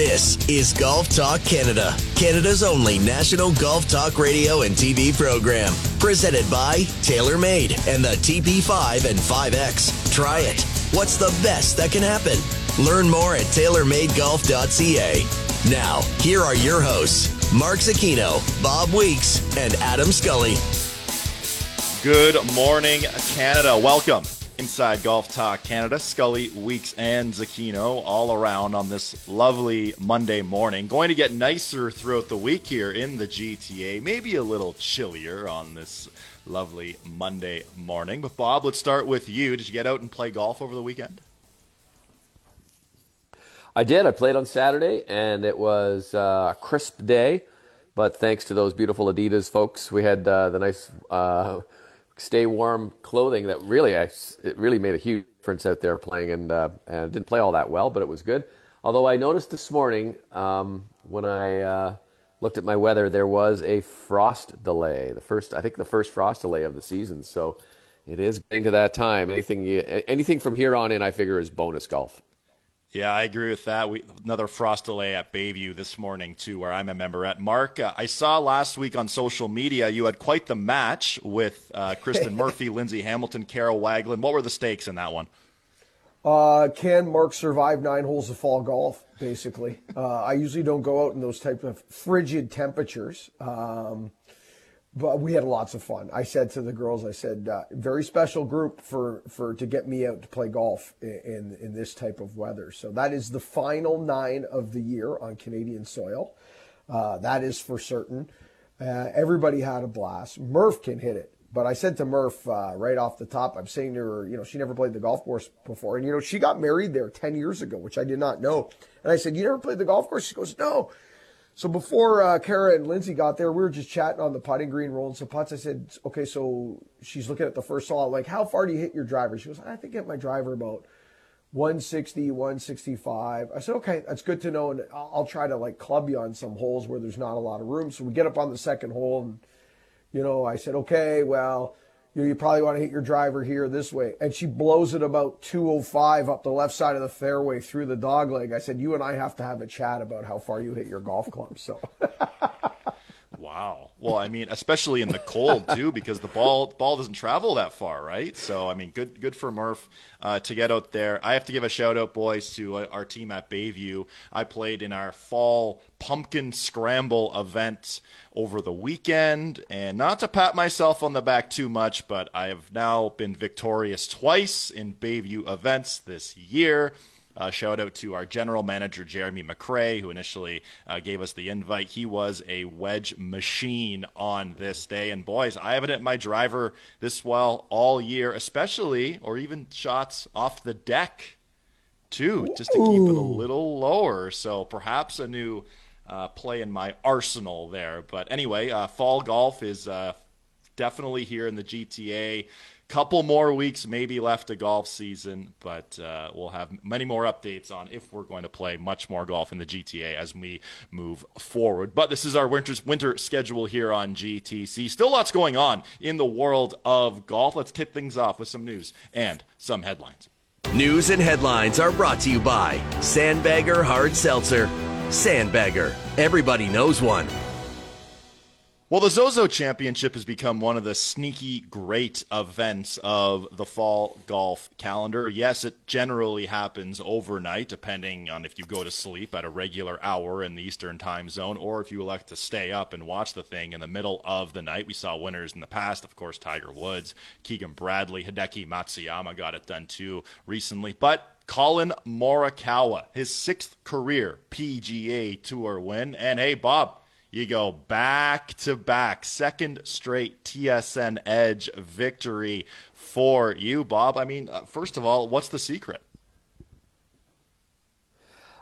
This is Golf Talk Canada, Canada's only national golf talk radio and TV program. Presented by TaylorMade and the TP5 and 5X. Try it. What's the best that can happen? Learn more at TaylorMadeGolf.ca. Now, here are your hosts, Mark Zecchino, Bob Weeks, and Adam Scully. Good morning, Canada. Welcome inside Golf Talk Canada. Scully, Weeks, and Zecchino all around on this lovely Monday morning. Going to get nicer throughout the week here in the GTA. Maybe a little chillier on this lovely Monday morning. But Bob, let's start with you. Did you get out and play golf over the weekend? I did. I played on Saturday, and it was uh, a crisp day. But thanks to those beautiful Adidas folks, we had uh, the nice uh, stay warm clothing that really I, it really made a huge difference out there playing, and uh, and didn't play all that well, but it was good. Although I noticed this morning um, when I uh, looked at my weather, there was a frost delay. The first, I think, the first frost delay of the season. So it is getting to that time. Anything, anything from here on in, I figure, is bonus golf. Yeah, I agree with that. We, another frost delay at Bayview this morning, too, where I'm a member at. Mark, uh, I saw last week on social media you had quite the match with uh, Kristen Murphy, Lindsay Hamilton, Carol Waglin. What were the stakes in that one? Uh, can Mark survive nine holes of fall golf? Basically, uh, I usually don't go out in those type of frigid temperatures. Um, but we had lots of fun. I said to the girls, I said, uh, very special group for, for to get me out to play golf in, in, this type of weather. So that is the final nine of the year on Canadian soil. Uh, that is for certain. Uh, everybody had a blast. Murph can hit it. But I said to Murph uh, right off the top, I'm saying to her, you know, she never played the golf course before. And, you know, she got married there 10 years ago, which I did not know. And I said, You never played the golf course? She goes, No. So before uh, Kara and Lindsay got there, we were just chatting on the putting green, rolling some putts. I said, "Okay, so she's looking at the first hole. Like, how far do you hit your driver?" She goes, "I think I hit my driver about 160, 165." I said, "Okay, that's good to know, and I'll, I'll try to like club you on some holes where there's not a lot of room." So we get up on the second hole, and you know, I said, "Okay, well." You, know, you probably want to hit your driver here this way. And she blows it about 205 up the left side of the fairway through the dog leg. I said, you and I have to have a chat about how far you hit your golf club. So. Wow. Well, I mean, especially in the cold too, because the ball ball doesn't travel that far, right? So, I mean, good good for Murph uh, to get out there. I have to give a shout out, boys, to uh, our team at Bayview. I played in our fall pumpkin scramble event over the weekend, and not to pat myself on the back too much, but I have now been victorious twice in Bayview events this year. Uh, shout out to our general manager, Jeremy McRae, who initially uh, gave us the invite. He was a wedge machine on this day. And boys, I haven't hit my driver this well all year, especially or even shots off the deck, too, just to keep it a little lower. So perhaps a new uh, play in my arsenal there. But anyway, uh, fall golf is uh, definitely here in the GTA couple more weeks maybe left of golf season, but uh, we'll have many more updates on if we're going to play much more golf in the GTA as we move forward. But this is our winter winter schedule here on GTC. Still lots going on in the world of golf. Let's kick things off with some news and some headlines. News and headlines are brought to you by Sandbagger Hard Seltzer. Sandbagger, everybody knows one. Well, the Zozo Championship has become one of the sneaky great events of the fall golf calendar. Yes, it generally happens overnight, depending on if you go to sleep at a regular hour in the Eastern time zone or if you elect to stay up and watch the thing in the middle of the night. We saw winners in the past, of course, Tiger Woods, Keegan Bradley, Hideki Matsuyama got it done too recently. But Collin Morikawa, his sixth career PGA Tour win. And hey, Bob, you go back to back, second straight TSN Edge victory for you, Bob. I mean, uh, first of all, what's the secret?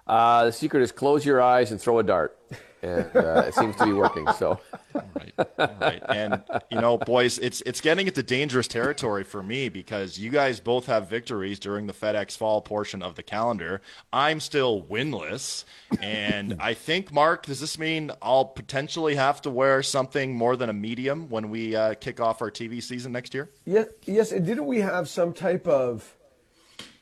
Uh, the secret is close your eyes and throw a dart and uh, it seems to be working. So, right, right, and you know, boys, it's it's getting into dangerous territory for me because you guys both have victories during the FedEx Fall portion of the calendar. I'm still winless, and I think, Mark, does this mean I'll potentially have to wear something more than a medium when we uh, kick off our TV season next year? Yeah, yes. And didn't we have some type of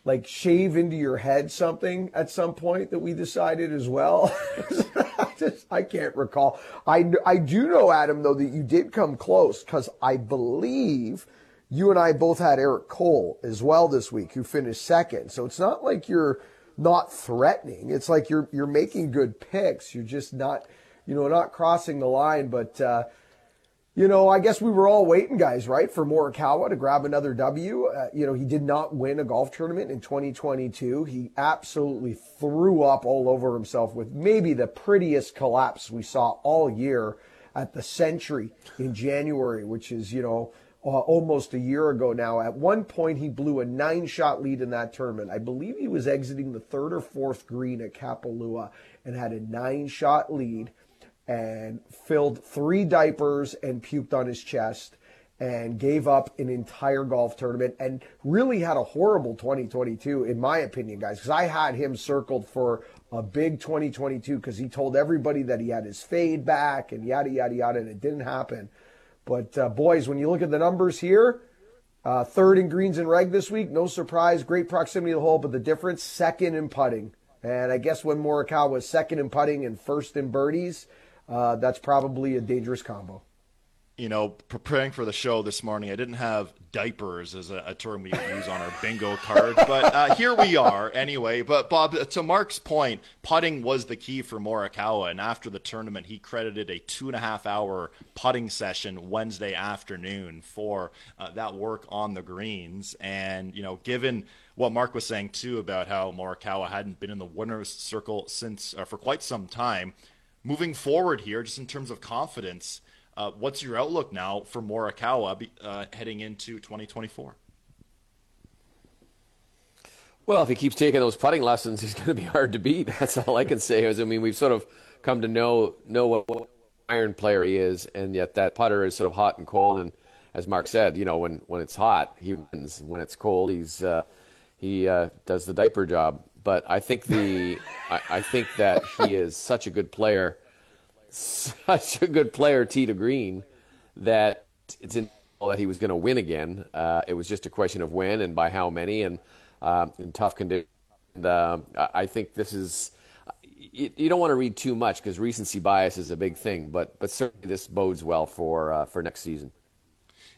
like shave into your head something at some point that we decided as well. I, just, I can't recall. I, I do know, Adam, though, that you did come close because I believe you and I both had Eric Cole as well this week, who finished second. So it's not like you're not threatening. It's like you're you're making good picks. You're just not, you know, not crossing the line. But uh, you know, I guess we were all waiting, guys, right, for Morikawa to grab another W. Uh, you know, he did not win a golf tournament in 2022. He absolutely threw up all over himself with maybe the prettiest collapse we saw all year at the Sentry in January, which is, you know, uh, almost a year ago now. At one point, he blew a nine shot lead in that tournament. I believe he was exiting the third or fourth green at Kapalua and had a nine shot lead and filled three diapers and puked on his chest and gave up an entire golf tournament and really had a horrible 2022 in my opinion guys because i had him circled for a big 2022 because he told everybody that he had his fade back and yada yada yada and it didn't happen. But uh, boys when you look at the numbers here uh, third in greens and reg this week no surprise great proximity to the hole but the difference second in putting. And i guess when morikawa was second in putting and first in birdies uh, that's probably a dangerous combo. You know, preparing for the show this morning, I didn't have diapers as a, a term we use on our bingo card, but uh, here we are anyway. But Bob, to Mark's point, putting was the key for Morikawa, and after the tournament, he credited a two and a half hour putting session Wednesday afternoon for uh, that work on the greens. And you know, given what Mark was saying too about how Morikawa hadn't been in the winners' circle since uh, for quite some time moving forward here, just in terms of confidence, uh, what's your outlook now for Morikawa uh, heading into 2024? Well, if he keeps taking those putting lessons, he's going to be hard to beat. That's all I can say. Is I mean, we've sort of come to know know what, what iron player he is, and yet that putter is sort of hot and cold. And as Mark said, you know, when when it's hot, he wins. When it's cold, he's uh, he uh, does the diaper job but I think the I, I, think that he is such a good player, such a good player, tee to green, that it's in that he was going to win again. Uh, it was just a question of when and by how many, and uh, in tough conditions. And, uh, I think this is. You, you don't want to read too much because recency bias is a big thing, but but certainly this bodes well for uh, for next season.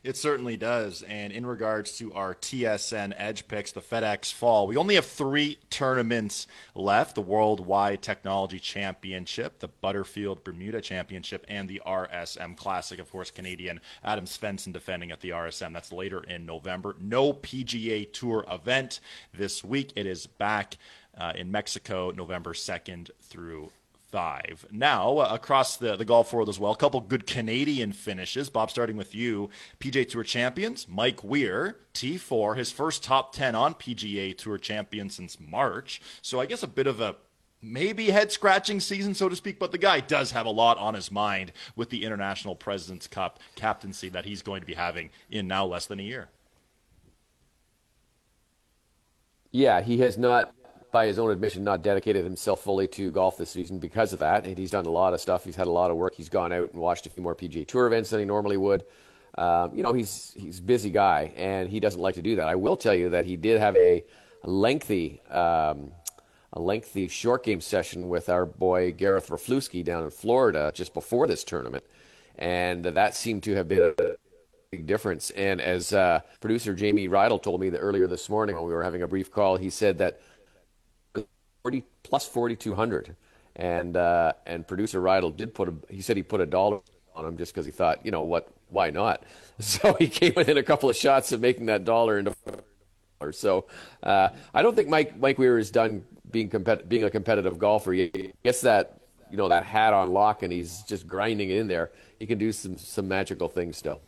It certainly does. And in regards to our TSN Edge picks, the FedEx Fall, we only have three tournaments left the Worldwide Technology Championship, the Butterfield Bermuda Championship, and the RSM Classic. Of course, Canadian Adam Svensson defending at the RSM. That's later in November. No PGA Tour event this week. It is back. Uh, in Mexico, November 2nd through five. Now, uh, across the, the golf world as well, a couple good Canadian finishes. Bob, starting with you. PGA Tour champions, Mike Weir, T4, his first top 10 on PGA Tour champion since March. So I guess a bit of a maybe head scratching season, so to speak, but the guy does have a lot on his mind with the International President's Cup captaincy that he's going to be having in now less than a year. Yeah, he has not by his own admission, not dedicated himself fully to golf this season because of that. And he's done a lot of stuff. He's had a lot of work. He's gone out and watched a few more PGA Tour events than he normally would. Um, you know, he's he's busy guy, and he doesn't like to do that. I will tell you that he did have a, lengthy um, a lengthy short game session with our boy Gareth Raflewski down in Florida just before this tournament, and that seemed to have been a big difference. And as uh, producer Jamie Rydell told me that earlier this morning when we were having a brief call, he said that 40 plus 4200 and uh, and producer Rydell did put a he said he put a dollar on him just because he thought you know what why not? So he came within a couple of shots of making that dollar into so uh, I don't think Mike Mike Weir is done being compet- being a competitive golfer. He gets that you know that hat on lock and he's just grinding it in there. He can do some some magical things still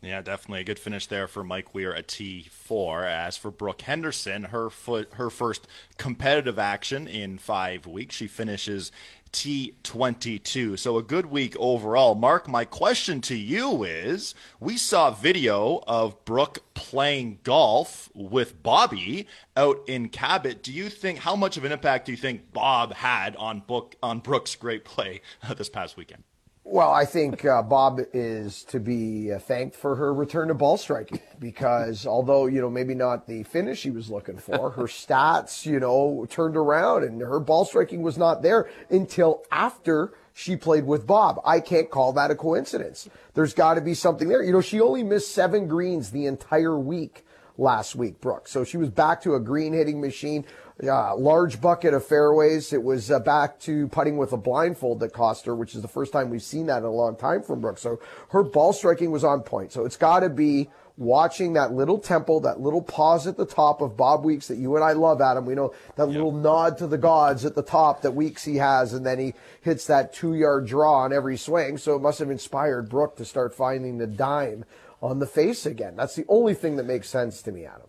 yeah, definitely a good finish there for Mike Weir at T4. As for Brooke Henderson, her foot, her first competitive action in five weeks, she finishes T22. So a good week overall. Mark, my question to you is we saw video of Brooke playing golf with Bobby out in Cabot. Do you think how much of an impact do you think Bob had on Book on Brooke's great play this past weekend? Well, I think uh, Bob is to be uh, thanked for her return to ball striking because although, you know, maybe not the finish she was looking for, her stats, you know, turned around and her ball striking was not there until after she played with Bob. I can't call that a coincidence. There's got to be something there. You know, she only missed seven greens the entire week last week, Brooke. So she was back to a green hitting machine uh, large bucket of fairways. It was uh, back to putting with a blindfold that cost her, which is the first time we've seen that in a long time from Brooke. So her ball striking was on point. So it's got to be watching that little temple, that little pause at the top of Bob Weeks that you and I love, Adam. We know that yep. little nod to the gods at the top that Weeks he has, and then he hits that two yard draw on every swing. So it must have inspired Brooke to start finding the dime on the face again. That's the only thing that makes sense to me, Adam.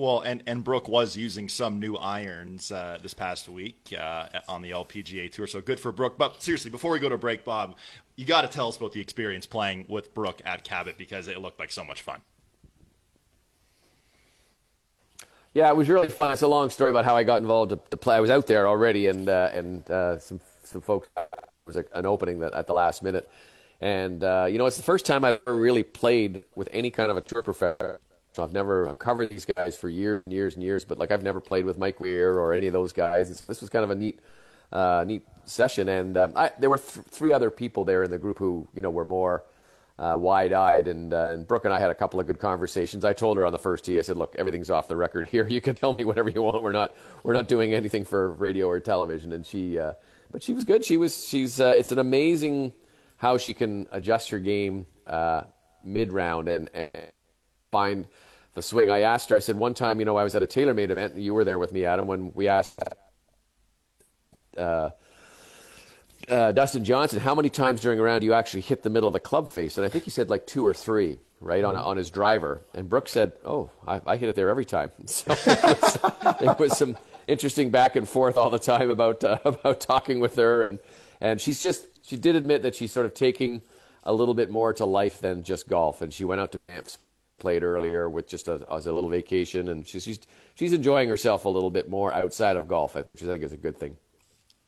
Well, and, and Brooke was using some new irons uh, this past week uh, on the LPGA Tour, so good for Brooke. But seriously, before we go to break, Bob, you got to tell us about the experience playing with Brooke at Cabot because it looked like so much fun. Yeah, it was really fun. It's a long story about how I got involved to, to play. I was out there already, and uh, and uh, some some folks was a, an opening that at the last minute, and uh, you know it's the first time I've ever really played with any kind of a tour professor so I've never I've covered these guys for years and years and years, but like I've never played with Mike Weir or any of those guys. This was kind of a neat, uh, neat session, and um, I, there were th- three other people there in the group who you know were more uh, wide-eyed, and uh, and Brooke and I had a couple of good conversations. I told her on the first tee, I said, "Look, everything's off the record here. You can tell me whatever you want. We're not we're not doing anything for radio or television." And she, uh, but she was good. She was she's uh, it's an amazing how she can adjust her game uh, mid-round and, and find the swing. I asked her, I said, one time, you know, I was at a TaylorMade event, and you were there with me, Adam, when we asked uh, uh, Dustin Johnson, how many times during a round do you actually hit the middle of the club face? And I think he said like two or three, right, on, on his driver. And Brooke said, oh, I, I hit it there every time. So it was, some interesting back and forth all the time about, uh, about talking with her. And, and she's just, she did admit that she's sort of taking a little bit more to life than just golf. And she went out to Banff's played earlier with just a, as a little vacation, and she's, she's she's enjoying herself a little bit more outside of golf, which I think is a good thing.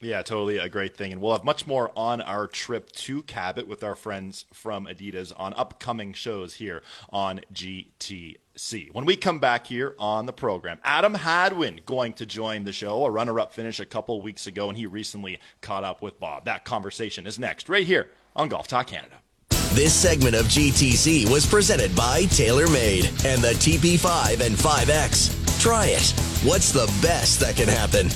Yeah, totally a great thing. And we'll have much more on our trip to Cabot with our friends from Adidas on upcoming shows here on GTC. When we come back here on the program, Adam Hadwin going to join the show, a runner up finish a couple weeks ago, and he recently caught up with Bob. That conversation is next, right here on Golf Talk Canada. This segment of GTC was presented by TaylorMade and the TP5 and 5X. Try it. What's the best that can happen?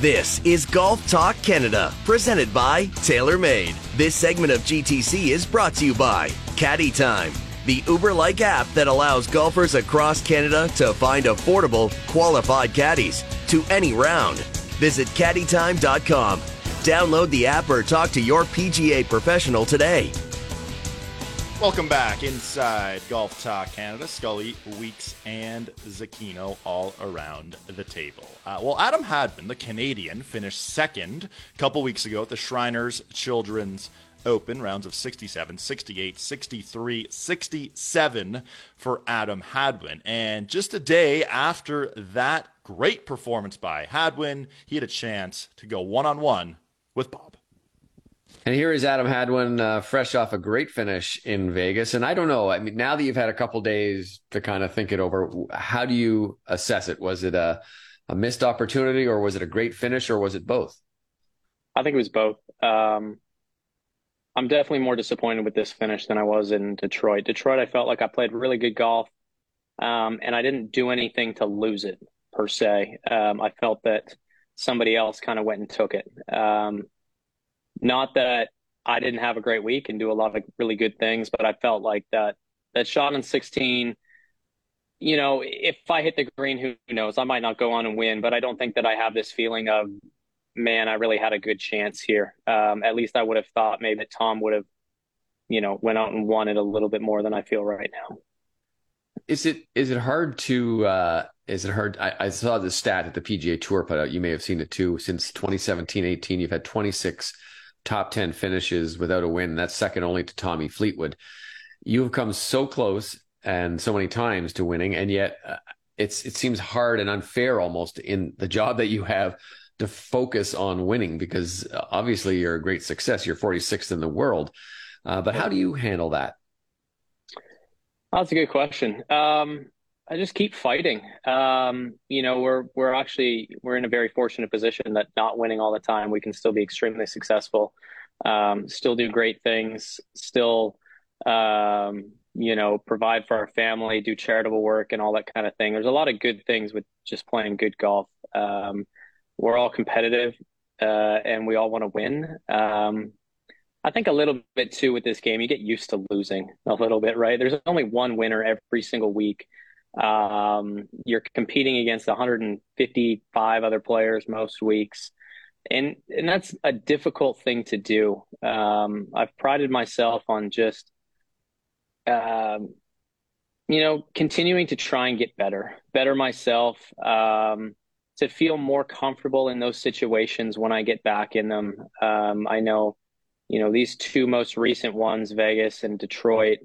This is Golf Talk Canada, presented by TaylorMade. This segment of GTC is brought to you by Caddy Time, the Uber like app that allows golfers across Canada to find affordable, qualified caddies to any round. Visit caddytime.com. Download the app or talk to your PGA professional today. Welcome back inside Golf Talk Canada. Scully, Weeks, and Zecchino all around the table. Uh, well, Adam Hadwin, the Canadian, finished second a couple weeks ago at the Shriners Children's Open, rounds of 67, 68, 63, 67 for Adam Hadwin. And just a day after that great performance by Hadwin, he had a chance to go one on one with Bob. And here is Adam Hadwin, uh, fresh off a great finish in Vegas. And I don't know. I mean, now that you've had a couple days to kind of think it over, how do you assess it? Was it a, a missed opportunity, or was it a great finish, or was it both? I think it was both. Um, I'm definitely more disappointed with this finish than I was in Detroit. Detroit, I felt like I played really good golf, um, and I didn't do anything to lose it per se. Um, I felt that somebody else kind of went and took it. Um, not that I didn't have a great week and do a lot of really good things, but I felt like that that shot in 16. You know, if I hit the green, who knows? I might not go on and win, but I don't think that I have this feeling of man, I really had a good chance here. Um, at least I would have thought maybe that Tom would have, you know, went out and won it a little bit more than I feel right now. Is it is it hard to uh, is it hard? I, I saw the stat at the PGA Tour put out. You may have seen it too. Since 2017-18, you've had 26 top 10 finishes without a win. That's second only to Tommy Fleetwood. You have come so close and so many times to winning, and yet uh, it's it seems hard and unfair almost in the job that you have to focus on winning because uh, obviously you're a great success. You're 46th in the world, uh, but how do you handle that? That's a good question. Um, I just keep fighting. Um, you know, we're we're actually we're in a very fortunate position that not winning all the time, we can still be extremely successful, um, still do great things, still um, you know provide for our family, do charitable work, and all that kind of thing. There's a lot of good things with just playing good golf. Um, we're all competitive, uh, and we all want to win. I think a little bit too with this game, you get used to losing a little bit, right? There's only one winner every single week. Um, you're competing against 155 other players most weeks, and and that's a difficult thing to do. Um, I've prided myself on just, um, you know, continuing to try and get better, better myself, um, to feel more comfortable in those situations when I get back in them. Um, I know, you know, these two most recent ones, Vegas and Detroit,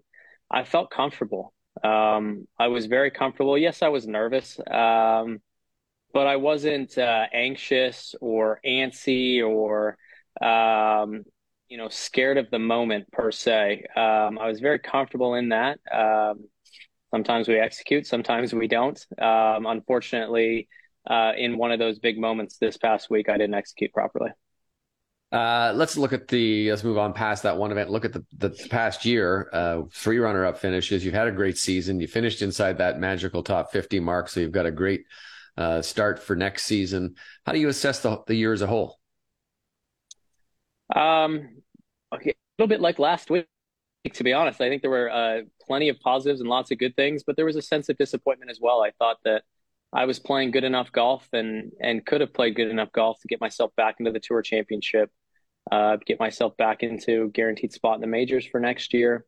I felt comfortable. Um, I was very comfortable. Yes, I was nervous, um, but I wasn't uh, anxious or antsy or um, you know scared of the moment per se. Um, I was very comfortable in that. Um, sometimes we execute, sometimes we don't. Um, unfortunately, uh, in one of those big moments this past week, I didn't execute properly. Uh, let's look at the. Let's move on past that one event. Look at the the past year. Uh, three runner-up finishes. You've had a great season. You finished inside that magical top fifty mark, so you've got a great uh, start for next season. How do you assess the the year as a whole? Um, okay, a little bit like last week. To be honest, I think there were uh, plenty of positives and lots of good things, but there was a sense of disappointment as well. I thought that I was playing good enough golf and and could have played good enough golf to get myself back into the tour championship uh, get myself back into guaranteed spot in the majors for next year.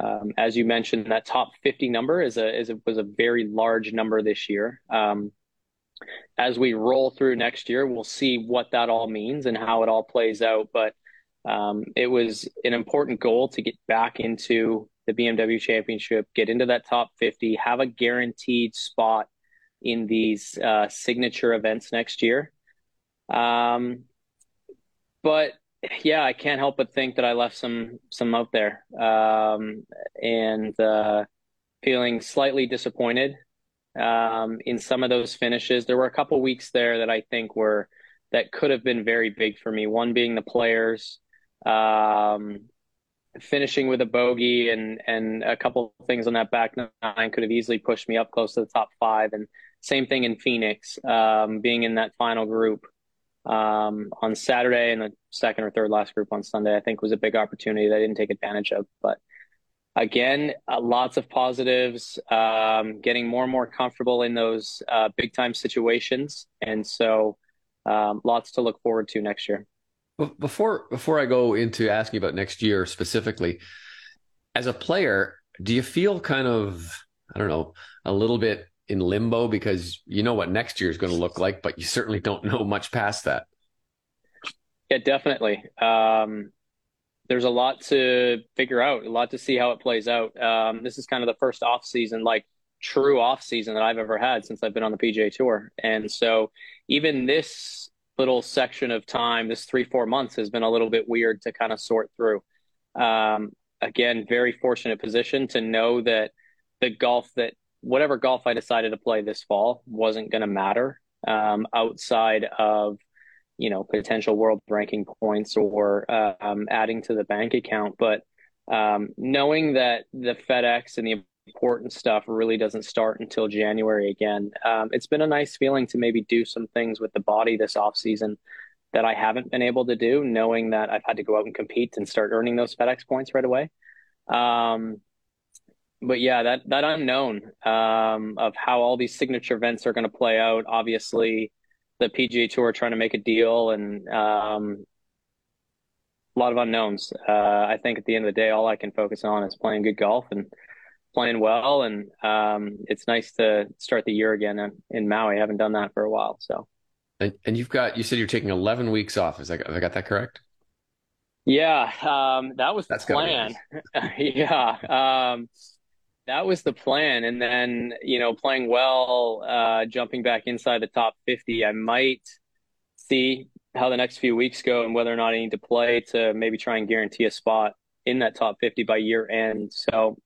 Um, as you mentioned, that top 50 number is a, is a, was a very large number this year. Um, as we roll through next year, we'll see what that all means and how it all plays out. But um, it was an important goal to get back into the BMW Championship, get into that top 50, have a guaranteed spot in these uh, signature events next year. Um, but yeah, I can't help but think that I left some some out there, um, and uh, feeling slightly disappointed um, in some of those finishes. There were a couple weeks there that I think were that could have been very big for me. One being the players, um, finishing with a bogey, and and a couple things on that back nine could have easily pushed me up close to the top five. And same thing in Phoenix, um, being in that final group um, on Saturday and the second or third last group on Sunday, I think was a big opportunity that I didn't take advantage of. But again, uh, lots of positives, um, getting more and more comfortable in those uh, big time situations. And so um, lots to look forward to next year. Before before I go into asking about next year specifically, as a player, do you feel kind of I don't know a little bit in limbo because you know what next year is going to look like, but you certainly don't know much past that. Yeah, definitely. Um, there's a lot to figure out, a lot to see how it plays out. Um, this is kind of the first off season, like true off season that I've ever had since I've been on the PGA Tour, and so even this little section of time, this three four months, has been a little bit weird to kind of sort through. Um, again, very fortunate position to know that the golf that whatever golf I decided to play this fall wasn't going to matter um, outside of you know potential world ranking points or uh, um, adding to the bank account. But um, knowing that the FedEx and the important stuff really doesn't start until January again, um, it's been a nice feeling to maybe do some things with the body this off season that I haven't been able to do, knowing that I've had to go out and compete and start earning those FedEx points right away. Um, but yeah, that that unknown um, of how all these signature events are going to play out. Obviously, the PGA Tour trying to make a deal, and um, a lot of unknowns. Uh, I think at the end of the day, all I can focus on is playing good golf and playing well. And um, it's nice to start the year again in, in, Maui. I haven't done that for a while. So, and, and you've got you said you're taking 11 weeks off. Is that have I got that correct? Yeah, um, that was the That's plan. Nice. yeah. That was the plan. And then, you know, playing well, uh, jumping back inside the top 50, I might see how the next few weeks go and whether or not I need to play to maybe try and guarantee a spot in that top 50 by year end. So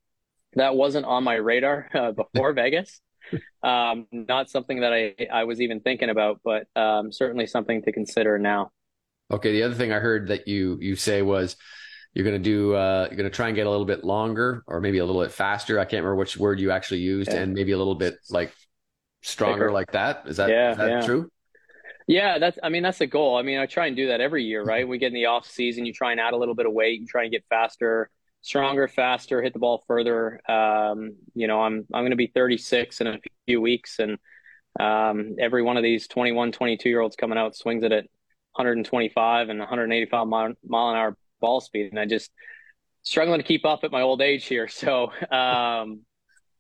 that wasn't on my radar uh, before Vegas. Um, not something that I, I was even thinking about, but um, certainly something to consider now. Okay. The other thing I heard that you you say was you're going to do uh, you're going to try and get a little bit longer or maybe a little bit faster. I can't remember which word you actually used, yeah. and maybe a little bit like stronger like that. Is that, yeah, is that yeah. true? Yeah, that's I mean that's the goal. I mean I try and do that every year, right? We get in the off season, you try and add a little bit of weight, you try and get faster, stronger, faster, hit the ball further. Um, you know, I'm I'm going to be 36 in a few weeks and um, every one of these 21, 22 year olds coming out swings it at 125 and 185 mile, mile an hour ball speed, and I just struggling to keep up at my old age here. So, um,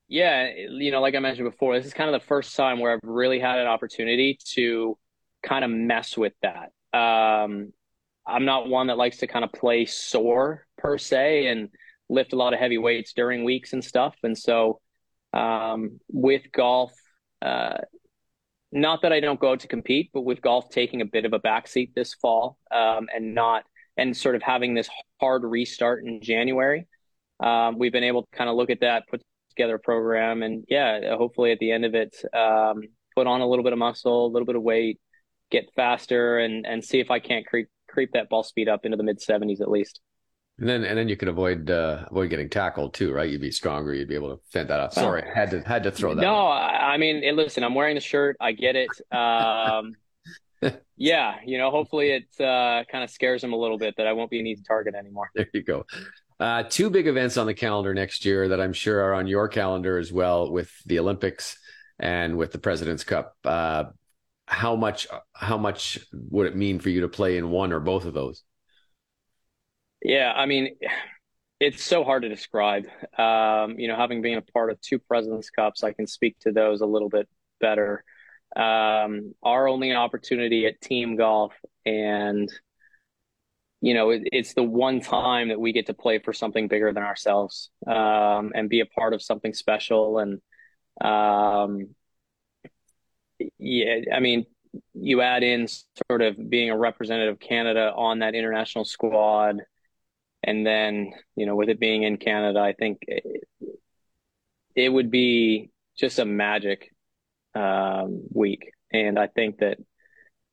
yeah, you know, like I mentioned before, this is kind of the first time where I've really had an opportunity to kind of mess with that. Um, I'm not one that likes to kind of play sore per se and lift a lot of heavy weights during weeks and stuff. And so, um, with golf, uh, not that I don't go to compete, but with golf taking a bit of a backseat this fall um, and not and sort of having this hard restart in January. Um, we've been able to kind of look at that, put together a program, and yeah, hopefully at the end of it, um, put on a little bit of muscle, a little bit of weight, get faster, and and see if I can't creep creep that ball speed up into the mid seventies at least. And then and then you could avoid uh, avoid getting tackled too, right? You'd be stronger. You'd be able to fend that off. Sorry, I had to had to throw that. No, I mean, listen, I'm wearing the shirt. I get it. Um, yeah, you know, hopefully it uh, kind of scares them a little bit that I won't be an easy target anymore. There you go. Uh, two big events on the calendar next year that I'm sure are on your calendar as well, with the Olympics and with the President's Cup. Uh, how much how much would it mean for you to play in one or both of those? Yeah, I mean, it's so hard to describe. Um, you know, having been a part of two President's Cups, I can speak to those a little bit better um, our only opportunity at team golf and you know it, it's the one time that we get to play for something bigger than ourselves um, and be a part of something special. And um, yeah i mean you add in sort of being a representative of canada on that international squad. And then you know with it being in canada i think it, it would be just a magic um, week. And I think that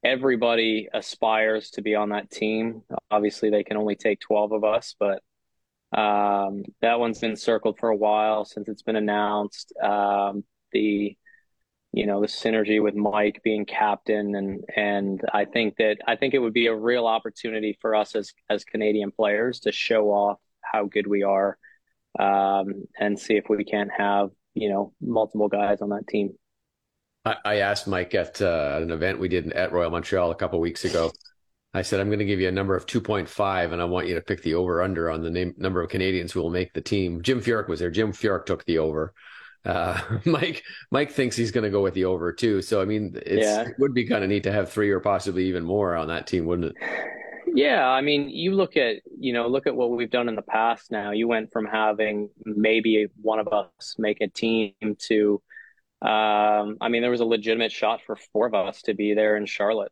everybody aspires to be on that team. Obviously, they can only take 12 of us, but um, that one's been circled for a while since it's been announced. Um, the you know the synergy with Mike being captain and and I think that I think it would be a real opportunity for us as as Canadian players to show off how good we are um, and see if we can't have you know multiple guys on that team. I, asked Mike at, uh, an event we did at Royal Montreal a couple weeks ago. I said, I'm going to give you a number of 2.5, and I want you to pick the over under on the name, number of Canadians who will make the team. Jim Furyk was there. Jim Furyk took the over. Uh, Mike Mike thinks he's going to go with the over too. So I mean, yeah. it would be kind of neat to have three or possibly even more on that team, wouldn't it? Yeah, I mean, you look at you know look at what we've done in the past. Now you went from having maybe one of us make a team to um, I mean, there was a legitimate shot for four of us to be there in Charlotte.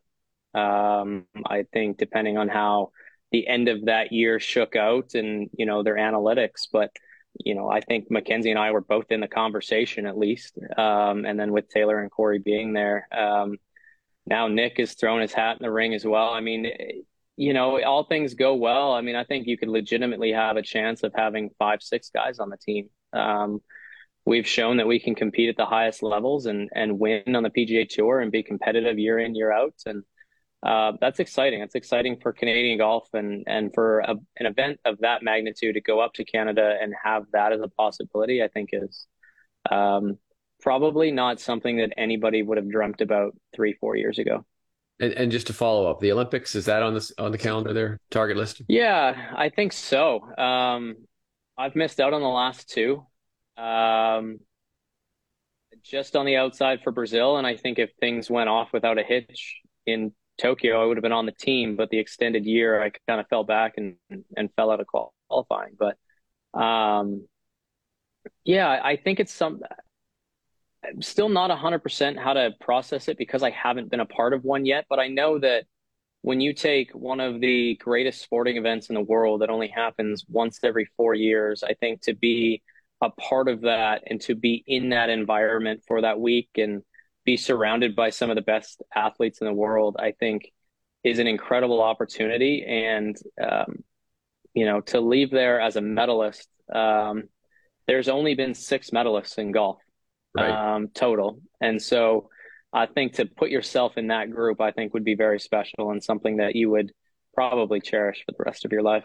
Um, I think depending on how the end of that year shook out and, you know, their analytics, but, you know, I think Mackenzie and I were both in the conversation at least. Um, and then with Taylor and Corey being there, um, now Nick has thrown his hat in the ring as well. I mean, you know, all things go well. I mean, I think you could legitimately have a chance of having five, six guys on the team. Um, we've shown that we can compete at the highest levels and and win on the PGA Tour and be competitive year in year out and uh, that's exciting. It's exciting for Canadian golf and and for a, an event of that magnitude to go up to Canada and have that as a possibility. I think is um, probably not something that anybody would have dreamt about three four years ago. And, and just to follow up, the Olympics is that on this on the calendar there target list? Yeah, I think so. Um, I've missed out on the last two. Um, just on the outside for Brazil, and I think if things went off without a hitch in Tokyo, I would have been on the team. But the extended year, I kind of fell back and and fell out of qualifying. But um, Yeah, I think it's some. I'm still not 100% how to process it because I haven't been a part of one yet, but I know that when you take one of the greatest sporting events in the world that only happens once every four years, I think to be a part of that and to be in that environment for that week and be surrounded by some of the best athletes in the world, I think is an incredible opportunity. And, um, you know, to leave there as a medalist, um, there's only been six medalists in golf right. um, total. And so I think to put yourself in that group, I think would be very special and something that you would probably cherish for the rest of your life.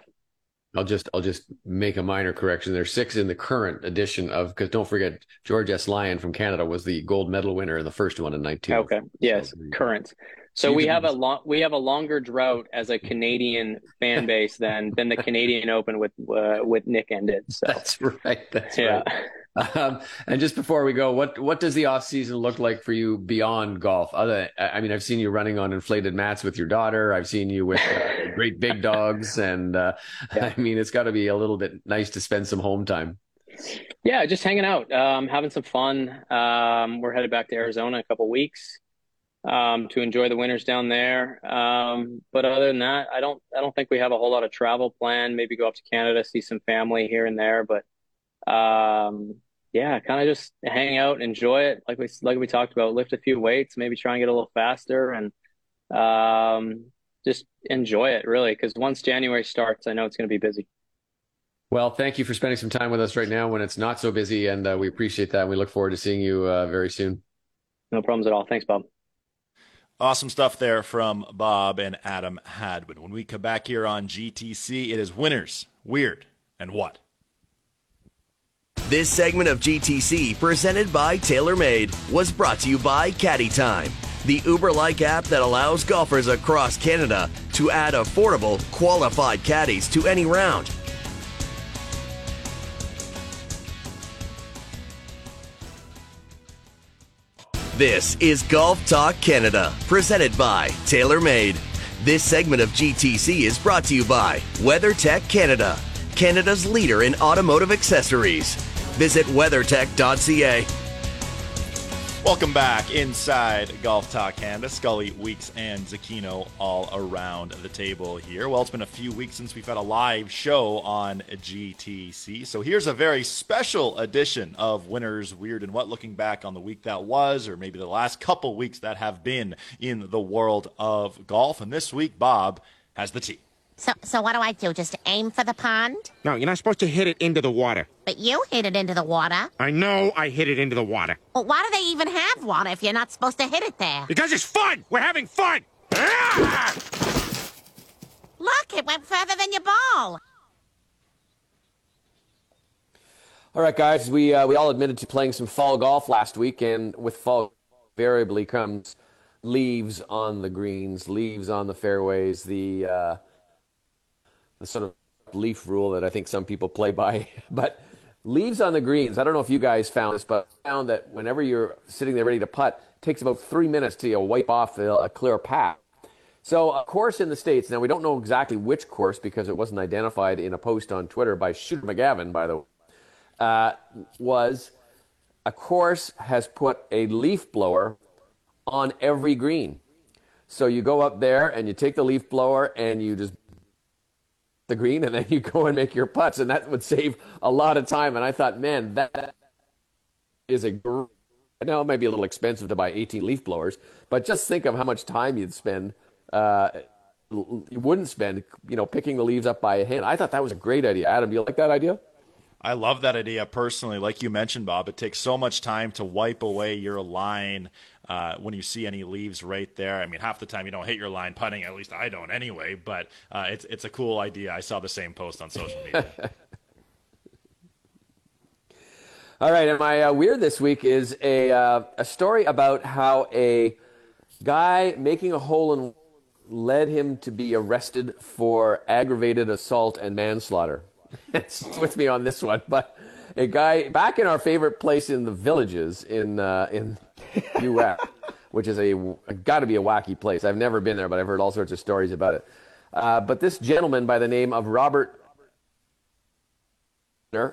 I'll just I'll just make a minor correction. There's six in the current edition of because don't forget George S. Lyon from Canada was the gold medal winner in the first one in 19. Okay, yes, current. So we have a long we have a longer drought as a Canadian fan base than than the Canadian Open with uh, with Nick ended. So that's right. That's yeah. right. Um, and just before we go, what what does the off season look like for you beyond golf? Other, I mean, I've seen you running on inflated mats with your daughter. I've seen you with uh, great big dogs, and uh, yeah. I mean, it's got to be a little bit nice to spend some home time. Yeah, just hanging out, um, having some fun. Um, we're headed back to Arizona in a couple weeks um, to enjoy the winters down there. Um, but other than that, I don't I don't think we have a whole lot of travel planned. Maybe go up to Canada, see some family here and there, but um, yeah, kind of just hang out, enjoy it. Like we like we talked about, lift a few weights, maybe try and get a little faster, and um, just enjoy it really. Because once January starts, I know it's going to be busy. Well, thank you for spending some time with us right now when it's not so busy, and uh, we appreciate that. And we look forward to seeing you uh, very soon. No problems at all. Thanks, Bob. Awesome stuff there from Bob and Adam Hadwin. When we come back here on GTC, it is winners, weird, and what? This segment of GTC, presented by TaylorMade, was brought to you by Caddy Time, the Uber like app that allows golfers across Canada to add affordable, qualified caddies to any round. This is Golf Talk Canada, presented by TaylorMade. This segment of GTC is brought to you by WeatherTech Canada, Canada's leader in automotive accessories. Visit weathertech.ca. Welcome back inside Golf Talk Canada. Scully, Weeks, and Zecchino all around the table here. Well, it's been a few weeks since we've had a live show on GTC. So here's a very special edition of Winners Weird and What, looking back on the week that was, or maybe the last couple weeks that have been in the world of golf. And this week, Bob has the tee. So, so what do I do? Just aim for the pond? No, you're not supposed to hit it into the water. But you hit it into the water. I know I hit it into the water. Well, why do they even have water if you're not supposed to hit it there? Because it's fun! We're having fun! Ah! Look, it went further than your ball. All right, guys, we, uh, we all admitted to playing some fall golf last week, and with fall, invariably comes leaves on the greens, leaves on the fairways, the... Uh, the sort of leaf rule that I think some people play by. but leaves on the greens, I don't know if you guys found this, but I found that whenever you're sitting there ready to putt, it takes about three minutes to you know, wipe off a clear path. So a course in the States, now we don't know exactly which course because it wasn't identified in a post on Twitter by Shooter McGavin, by the way, uh, was a course has put a leaf blower on every green. So you go up there and you take the leaf blower and you just the green and then you go and make your putts and that would save a lot of time. And i thought man that is a great now it might be a little expensive to buy 18 leaf blowers but just think of how much time you'd spend uh, you wouldn't spend you know picking the leaves up by hand. I thought that was a great idea. Adam do you like that idea? I love that idea personally. Like you mentioned, Bob, it takes so much time to wipe away your line uh, when you see any leaves right there. I mean, half the time you don't hit your line putting. At least I don't anyway. But uh, it's it's a cool idea. I saw the same post on social media. All right, and my uh, weird this week is a uh, a story about how a guy making a hole in led him to be arrested for aggravated assault and manslaughter. It's with me on this one, but a guy back in our favorite place in the villages in uh, in U.S., which is a, a got to be a wacky place. I've never been there, but I've heard all sorts of stories about it. Uh, but this gentleman by the name of Robert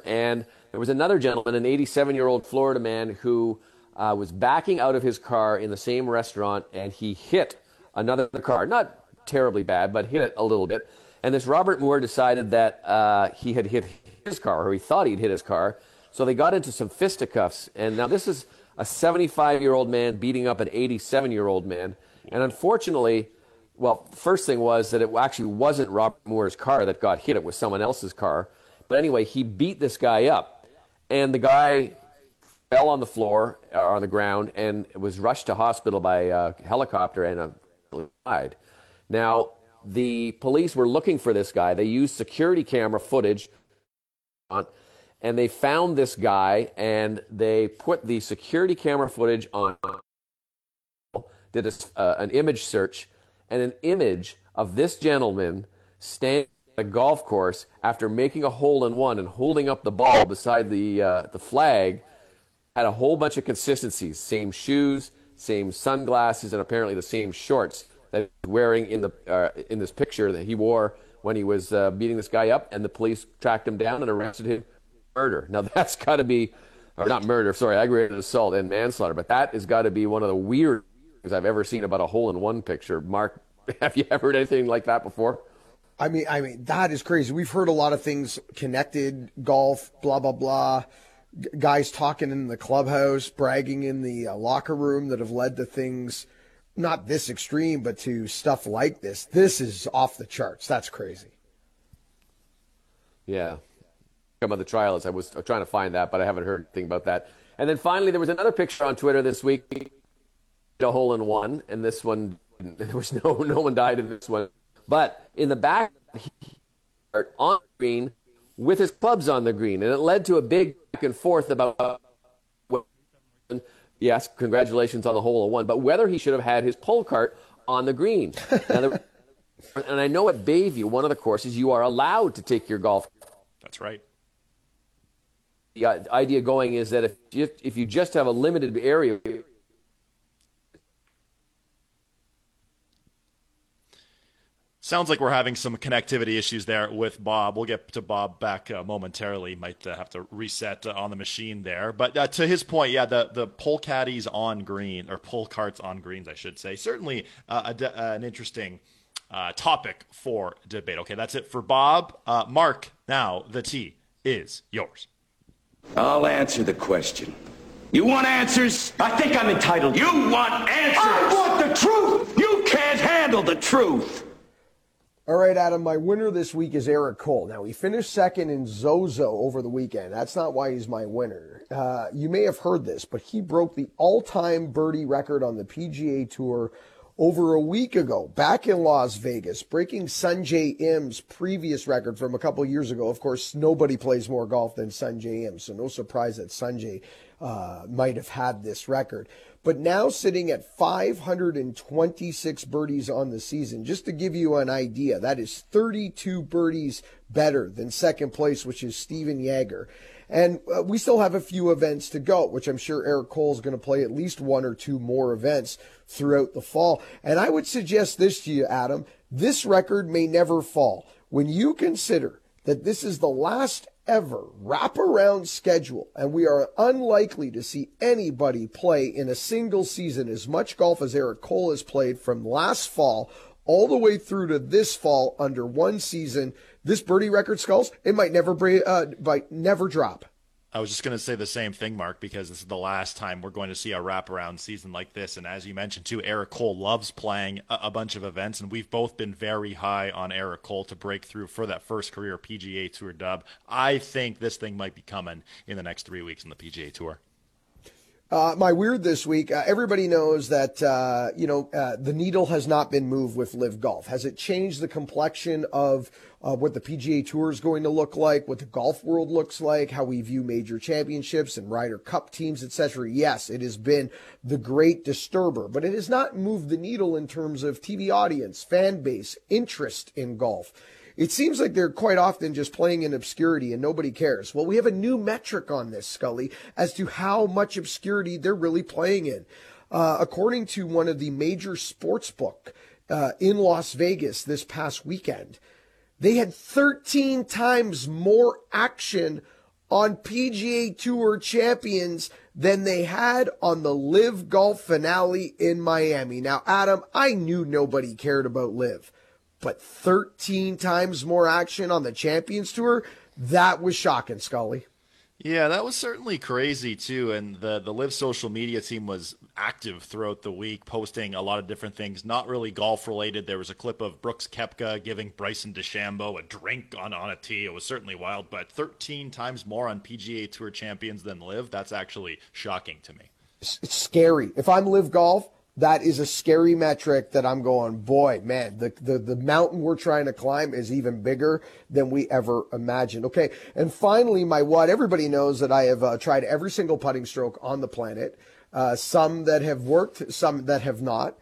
and there was another gentleman, an 87 year old Florida man, who uh, was backing out of his car in the same restaurant and he hit another car. Not terribly bad, but hit it a little bit. And this Robert Moore decided that uh, he had hit his car, or he thought he'd hit his car. So they got into some fisticuffs. And now this is a 75 year old man beating up an 87 year old man. And unfortunately, well, first thing was that it actually wasn't Robert Moore's car that got hit, it was someone else's car. But anyway, he beat this guy up. And the guy fell on the floor or uh, on the ground and was rushed to hospital by a helicopter and uh, died. Now, the police were looking for this guy. They used security camera footage on, and they found this guy and they put the security camera footage on, did a, uh, an image search, and an image of this gentleman standing at a golf course after making a hole in one and holding up the ball beside the, uh, the flag had a whole bunch of consistencies. Same shoes, same sunglasses, and apparently the same shorts that he was wearing in the uh, in this picture that he wore when he was uh, beating this guy up, and the police tracked him down and arrested him murder. Now that's got to be, or not murder, sorry, aggravated assault and manslaughter, but that has got to be one of the weird things I've ever seen about a hole-in-one picture. Mark, have you ever heard anything like that before? I mean, I mean that is crazy. We've heard a lot of things connected, golf, blah blah blah. guys talking in the clubhouse, bragging in the uh, locker room that have led to things not this extreme, but to stuff like this. This is off the charts. That's crazy. Yeah. On the trial as I was trying to find that, but I haven't heard anything about that. And then finally, there was another picture on Twitter this week, a hole in one, and this one there was no no one died in this one, but in the back on green with his clubs on the green, and it led to a big back and forth about yes, congratulations on the hole in one, but whether he should have had his pull cart on the green. the, and I know at Bayview, one of the courses, you are allowed to take your golf. That's right. The idea going is that if you, if you just have a limited area Sounds like we're having some connectivity issues there with Bob. We'll get to Bob back uh, momentarily. Might uh, have to reset uh, on the machine there. But uh, to his point, yeah, the the pull caddies on green or pull carts on greens, I should say. Certainly uh, a, an interesting uh, topic for debate. Okay, that's it for Bob. Mark, now the T is yours. I'll answer the question. You want answers? I think I'm entitled. You want answers? I want the truth. You can't handle the truth. All right, Adam, my winner this week is Eric Cole. Now, he finished second in Zozo over the weekend. That's not why he's my winner. Uh, you may have heard this, but he broke the all time birdie record on the PGA Tour over a week ago, back in Las Vegas, breaking Sungjae Im's previous record from a couple years ago. Of course, nobody plays more golf than Sungjae Im, so no surprise that Sungjae uh, might have had this record but now sitting at 526 birdies on the season. Just to give you an idea, that is 32 birdies better than second place, which is Stephan Jaeger. And uh, we still have a few events to go, which I'm sure Eric Cole is going to play at least one or two more events throughout the fall. And I would suggest this to you, Adam. This record may never fall. When you consider that this is the last ever wraparound schedule, and we are unlikely to see anybody play in a single season as much golf as Eric Cole has played from last fall all the way through to this fall under one season. This birdie record skulls, it might never uh, might never drop. I was just going to say the same thing, Mark, because this is the last time we're going to see a wraparound season like this. And as you mentioned, too, Eric Cole loves playing a, a, bunch of events, and we've both been very high on Eric Cole to break through for that first career PGA Tour dub. I think this thing might be coming in the next three weeks on the PGA Tour. Uh, my weird this week. Uh, everybody knows that uh, you know uh, the needle has not been moved with Live Golf. Has it changed the complexion of uh, what the PGA Tour is going to look like, what the golf world looks like, how we view major championships and Ryder Cup teams, etc.? Yes, it has been the great disturber, but it has not moved the needle in terms of TV audience, fan base, interest in golf. It seems like they're quite often just playing in obscurity and nobody cares. Well, we have a new metric on this, Scully, as to how much obscurity they're really playing in. Uh, according to one of the major sports book uh, in Las Vegas this past weekend, they had 13 times more action on PGA Tour champions than they had on the Live Golf finale in Miami. Now, Adam, I knew nobody cared about Live, but 13 times more action on the Champions Tour, that was shocking, Scully. Yeah, that was certainly crazy too. And the the Live social media team was active throughout the week, posting a lot of different things, not really golf related. There was a clip of Brooks Koepka giving Bryson DeChambeau a drink on, on a tee. It was certainly wild, but 13 times more on PGA Tour champions than Live. That's actually shocking to me. It's scary. If I'm Live Golf, that is a scary metric that I'm going, boy, man, the, the, the mountain we're trying to climb is even bigger than we ever imagined. Okay. And finally, my what, everybody knows that I have uh, tried every single putting stroke on the planet. Uh, some that have worked, some that have not.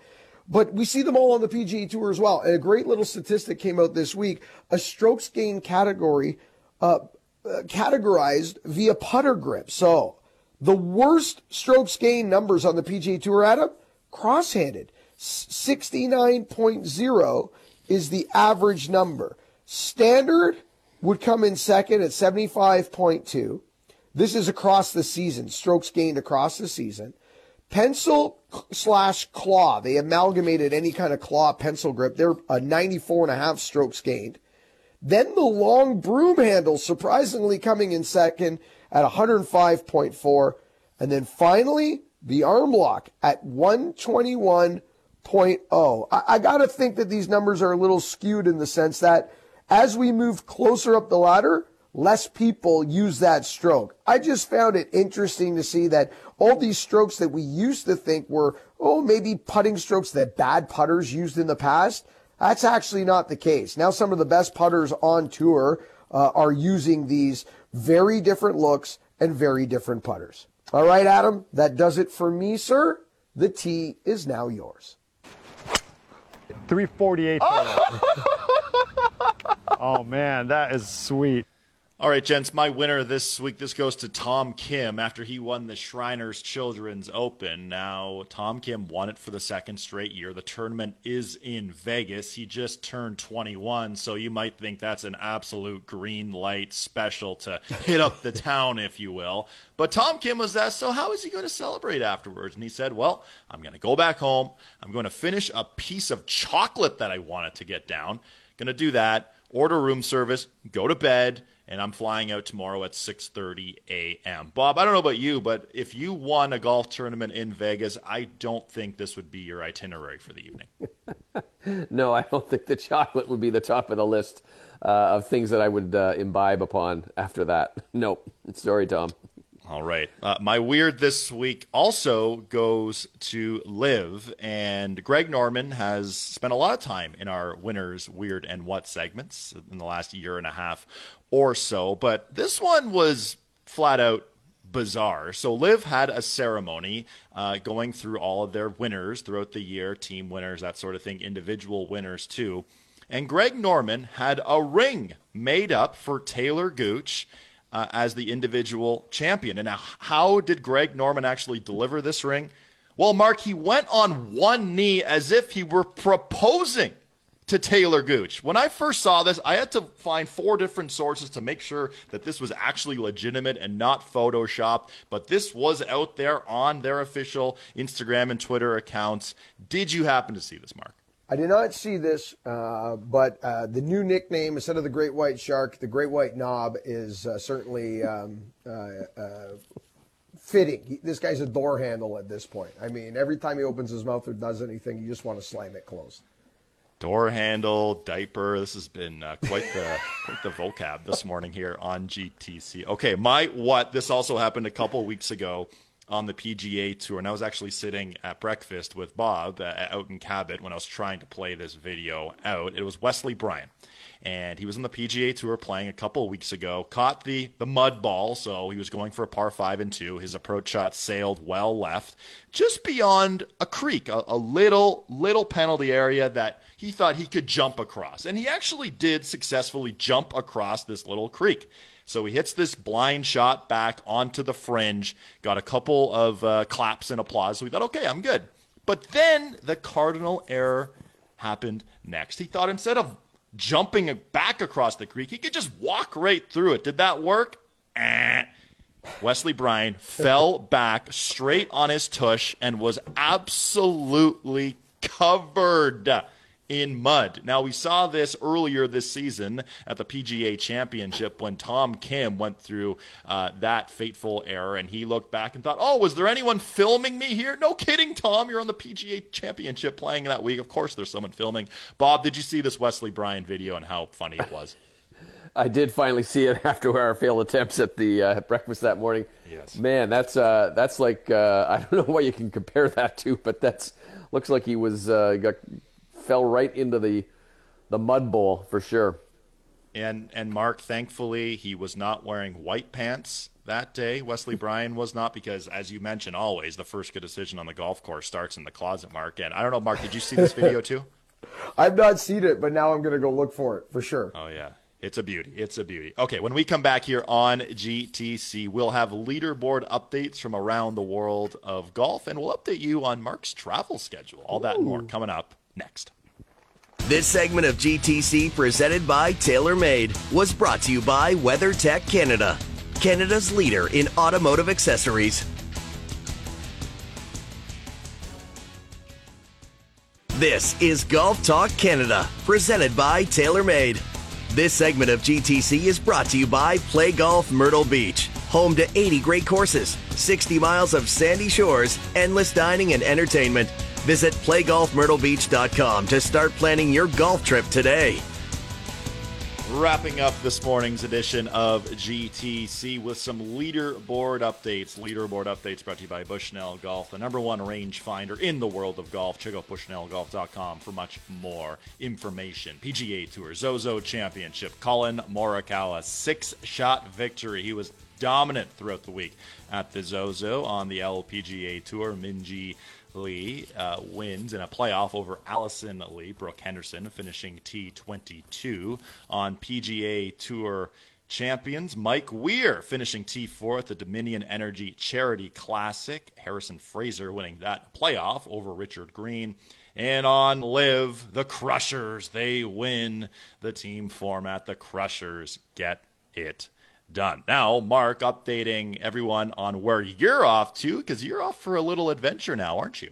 But we see them all on the PGA Tour as well. And a great little statistic came out this week a strokes gain category uh, uh categorized via putter grip. So the worst strokes gain numbers on the PGA Tour, Adam, cross-handed. 69.0 is the average number. Standard would come in second at 75.2. This is across the season, strokes gained across the season. Pencil slash claw, they amalgamated any kind of claw pencil grip. They're a 94 and a half strokes gained. Then the long broom handle, surprisingly coming in second at 105.4. And then finally, the arm lock at 121.0. I, I got to think that these numbers are a little skewed in the sense that as we move closer up the ladder, less people use that stroke. I just found it interesting to see that all these strokes that we used to think were, oh, maybe putting strokes that bad putters used in the past, that's actually not the case. Now, some of the best putters on tour uh, are using these very different looks and very different putters. All right, Adam, that does it for me, sir. The tee is now yours. 348. oh man, that is sweet. All right, gents, my winner this week, this goes to Tom Kim after he won the Shriners Children's Open. Now, Tom Kim won it for the second straight year. The tournament is in Vegas. He just turned 21, so you might think that's an absolute green light special to hit up the town, if you will. But Tom Kim was asked, so how is he going to celebrate afterwards? And he said, well, I'm going to go back home. I'm going to finish a piece of chocolate that I wanted to get down. Going to do that, order room service, go to bed and I'm flying out tomorrow at 6:30 a.m. Bob, I don't know about you, but if you won a golf tournament in Vegas, I don't think this would be your itinerary for the evening. no, I don't think the chocolate would be the top of the list uh, of things that I would uh, imbibe upon after that. Nope. Sorry, Tom. All right. Uh, my weird this week also goes to Live, and Greg Norman has spent a lot of time in our winners weird and what segments in the last year and a half or so. But this one was flat out bizarre. So Live had a ceremony uh, going through all of their winners throughout the year, team winners, that sort of thing, individual winners too. And Greg Norman had a ring made up for Taylor Gooch uh, as the individual champion. And now, how did Greg Norman actually deliver this ring? Well, Mark, he went on one knee as if he were proposing to Taylor Gooch. When I first saw this, I had to find four different sources to make sure that this was actually legitimate and not photoshopped. But this was out there on their official Instagram and Twitter accounts. Did you happen to see this, Mark? I did not see this, uh, but uh, the new nickname instead of the Great White Shark, the Great White Knob is uh, certainly um, uh, uh, fitting. This guy's a door handle at this point. I mean, every time he opens his mouth or does anything, you just want to slam it closed. Door handle, diaper. This has been uh, quite the quite the vocab this morning here on GTC. Okay, my what? This also happened a couple weeks ago on the PGA Tour, and I was actually sitting at breakfast with Bob uh, out in Cabot when I was trying to play this video out. It was Wesley Bryan, and he was on the PGA Tour playing a couple weeks ago. Caught the the mud ball, so he was going for a par five and two. His approach shot sailed well left, just beyond a creek, a, a little little penalty area that he thought he could jump across, and he actually did successfully jump across this little creek. So he hits this blind shot back onto the fringe, got a couple of uh, claps and applause. So we thought, okay, I'm good. But then the cardinal error happened next. He thought instead of jumping back across the creek, he could just walk right through it. Did that work? eh. Wesley Bryan fell back straight on his tush and was absolutely covered in mud. Now, we saw this earlier this season at the PGA Championship when Tom Kim went through uh, that fateful error and he looked back and thought, oh, was there anyone filming me here? No kidding, Tom. You're on the PGA Championship playing that week. Of course, there's someone filming. Bob, did you see this Wesley Bryan video and how funny it was? I did finally see it after our failed attempts at the uh, breakfast that morning. Yes. Man, that's uh, that's like uh, I don't know what you can compare that to, but that's looks like he was uh, got fell right into the the mud bowl for sure. And and Mark, thankfully, he was not wearing white pants that day. Wesley Bryan was not because, as you mentioned, always the first good decision on the golf course starts in the closet. Mark, and I don't know, Mark, did you see this video too? I've not seen it, but now I'm going to go look for it for sure. Oh yeah. It's a beauty. It's a beauty. Okay, when we come back here on GTC, we'll have leaderboard updates from around the world of golf, and we'll update you on Mark's travel schedule. All that and more coming up next. This segment of GTC presented by TaylorMade was brought to you by WeatherTech Canada, Canada's leader in automotive accessories. This is Golf Talk Canada, presented by TaylorMade. This segment of GTC is brought to you by Play Golf Myrtle Beach, home to 80 great courses, 60 miles of sandy shores, endless dining and entertainment. Visit playgolfmyrtlebeach.com to start planning your golf trip today. Wrapping up this morning's edition of GTC with some leaderboard updates. Leaderboard updates brought to you by Bushnell Golf, the number one rangefinder in the world of golf. Check out bushnellgolf.com for much more information. PGA Tour, Zozo Championship, Collin Morikawa, six shot victory. He was dominant throughout the week at the Zozo on the LPGA Tour. Minjee Lee uh, wins in a playoff over Alison Lee, Brooke Henderson, finishing T22 on PGA Tour champions. Mike Weir finishing T4 at the Dominion Energy Charity Classic. Harrison Frazar winning that playoff over Richard Green. And on Live, the Crushers, they win the team format. The Crushers get it done. Now, Mark, updating everyone on where you're off to, because you're off for a little adventure now, aren't you?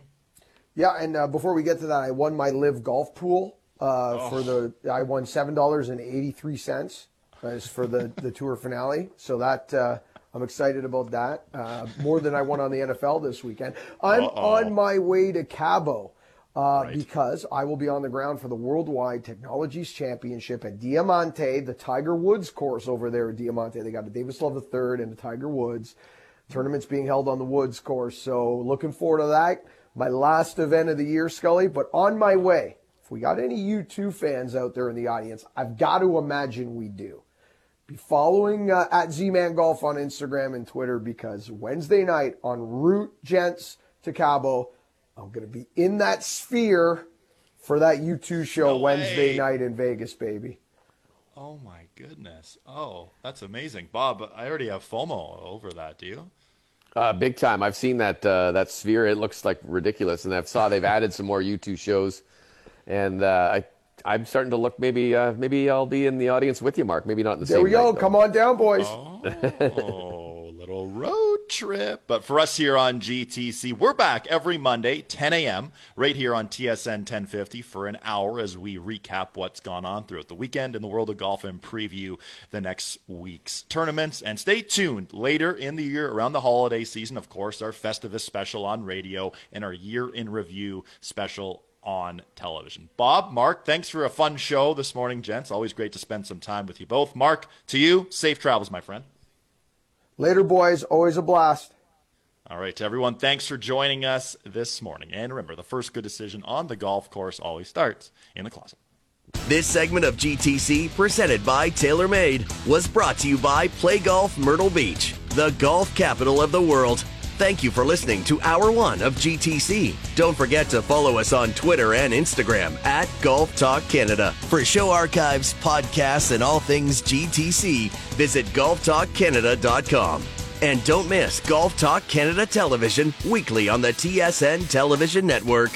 Yeah, and uh, before we get to that, I won my live golf pool uh, Oh. for the. I won seven dollars and eighty three cents as for the the tour finale. So that uh, I'm excited about that. Uh, more than I won on the NFL this weekend. I'm Uh-oh. on my way to Cabo. Uh, Because I will be on the ground for the Worldwide Technologies Championship at Diamante, the Tiger Woods course over there at Diamante. They got a Davis Love III and the Tiger Woods. Tournament's being held on the Woods course. So looking forward to that. My last event of the year, Scully. But on my way, if we got any U2 fans out there in the audience, I've got to imagine we do. Be following uh, at Z-Man Golf on Instagram and Twitter because Wednesday night on route, gents, to Cabo, I'm going to be in that sphere for that U2 show No Wednesday night in Vegas, baby. Oh my goodness. Oh, that's amazing. Bob, I already have FOMO over that. Do you? Uh, big time. I've seen that uh, that sphere. It looks like ridiculous, and I've saw they've added some more U2 shows, and uh, I I'm starting to look. Maybe uh, maybe I'll be in the audience with you, Mark. Maybe not in the There same. we go. night. Come on down, boys. Oh, little road trip. But for us here on GTC, we're back every Monday, 10 a.m., right here on TSN 1050 for an hour as we recap what's gone on throughout the weekend in the world of golf and preview the next week's tournaments. And stay tuned later in the year, around the holiday season, of course, our Festivus special on radio and our year in review special on television. Bob, Mark, thanks for a fun show this morning, gents. Always great to spend some time with you both. Mark, to you, safe travels, my friend. Later, boys. Always a blast. All right, everyone, thanks for joining us this morning. And remember, the first good decision on the golf course always starts in the closet. This segment of GTC, presented by TaylorMade, was brought to you by Play Golf Myrtle Beach, the golf capital of the world. Thank you for listening to Hour One of GTC. Don't forget to follow us on Twitter and Instagram at Golf Talk Canada. For show archives, podcasts, and all things GTC, visit golftalkcanada.com. And don't miss Golf Talk Canada Television weekly on the TSN Television Network.